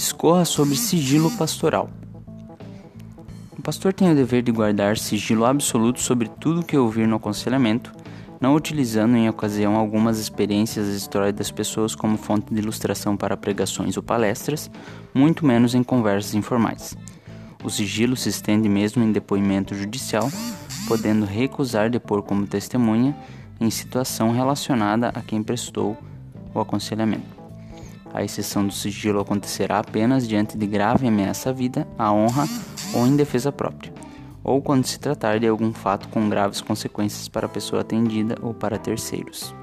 Discorra sobre sigilo pastoral. O pastor tem o dever de guardar sigilo absoluto sobre tudo que ouvir no aconselhamento, não utilizando em ocasião algumas experiências e histórias das pessoas como fonte de ilustração para pregações ou palestras, muito menos em conversas informais. O sigilo se estende mesmo em depoimento judicial, podendo recusar depor como testemunha em situação relacionada a quem prestou o aconselhamento. A exceção do sigilo acontecerá apenas diante de grave ameaça à vida, à honra ou em defesa própria, ou quando se tratar de algum fato com graves consequências para a pessoa atendida ou para terceiros.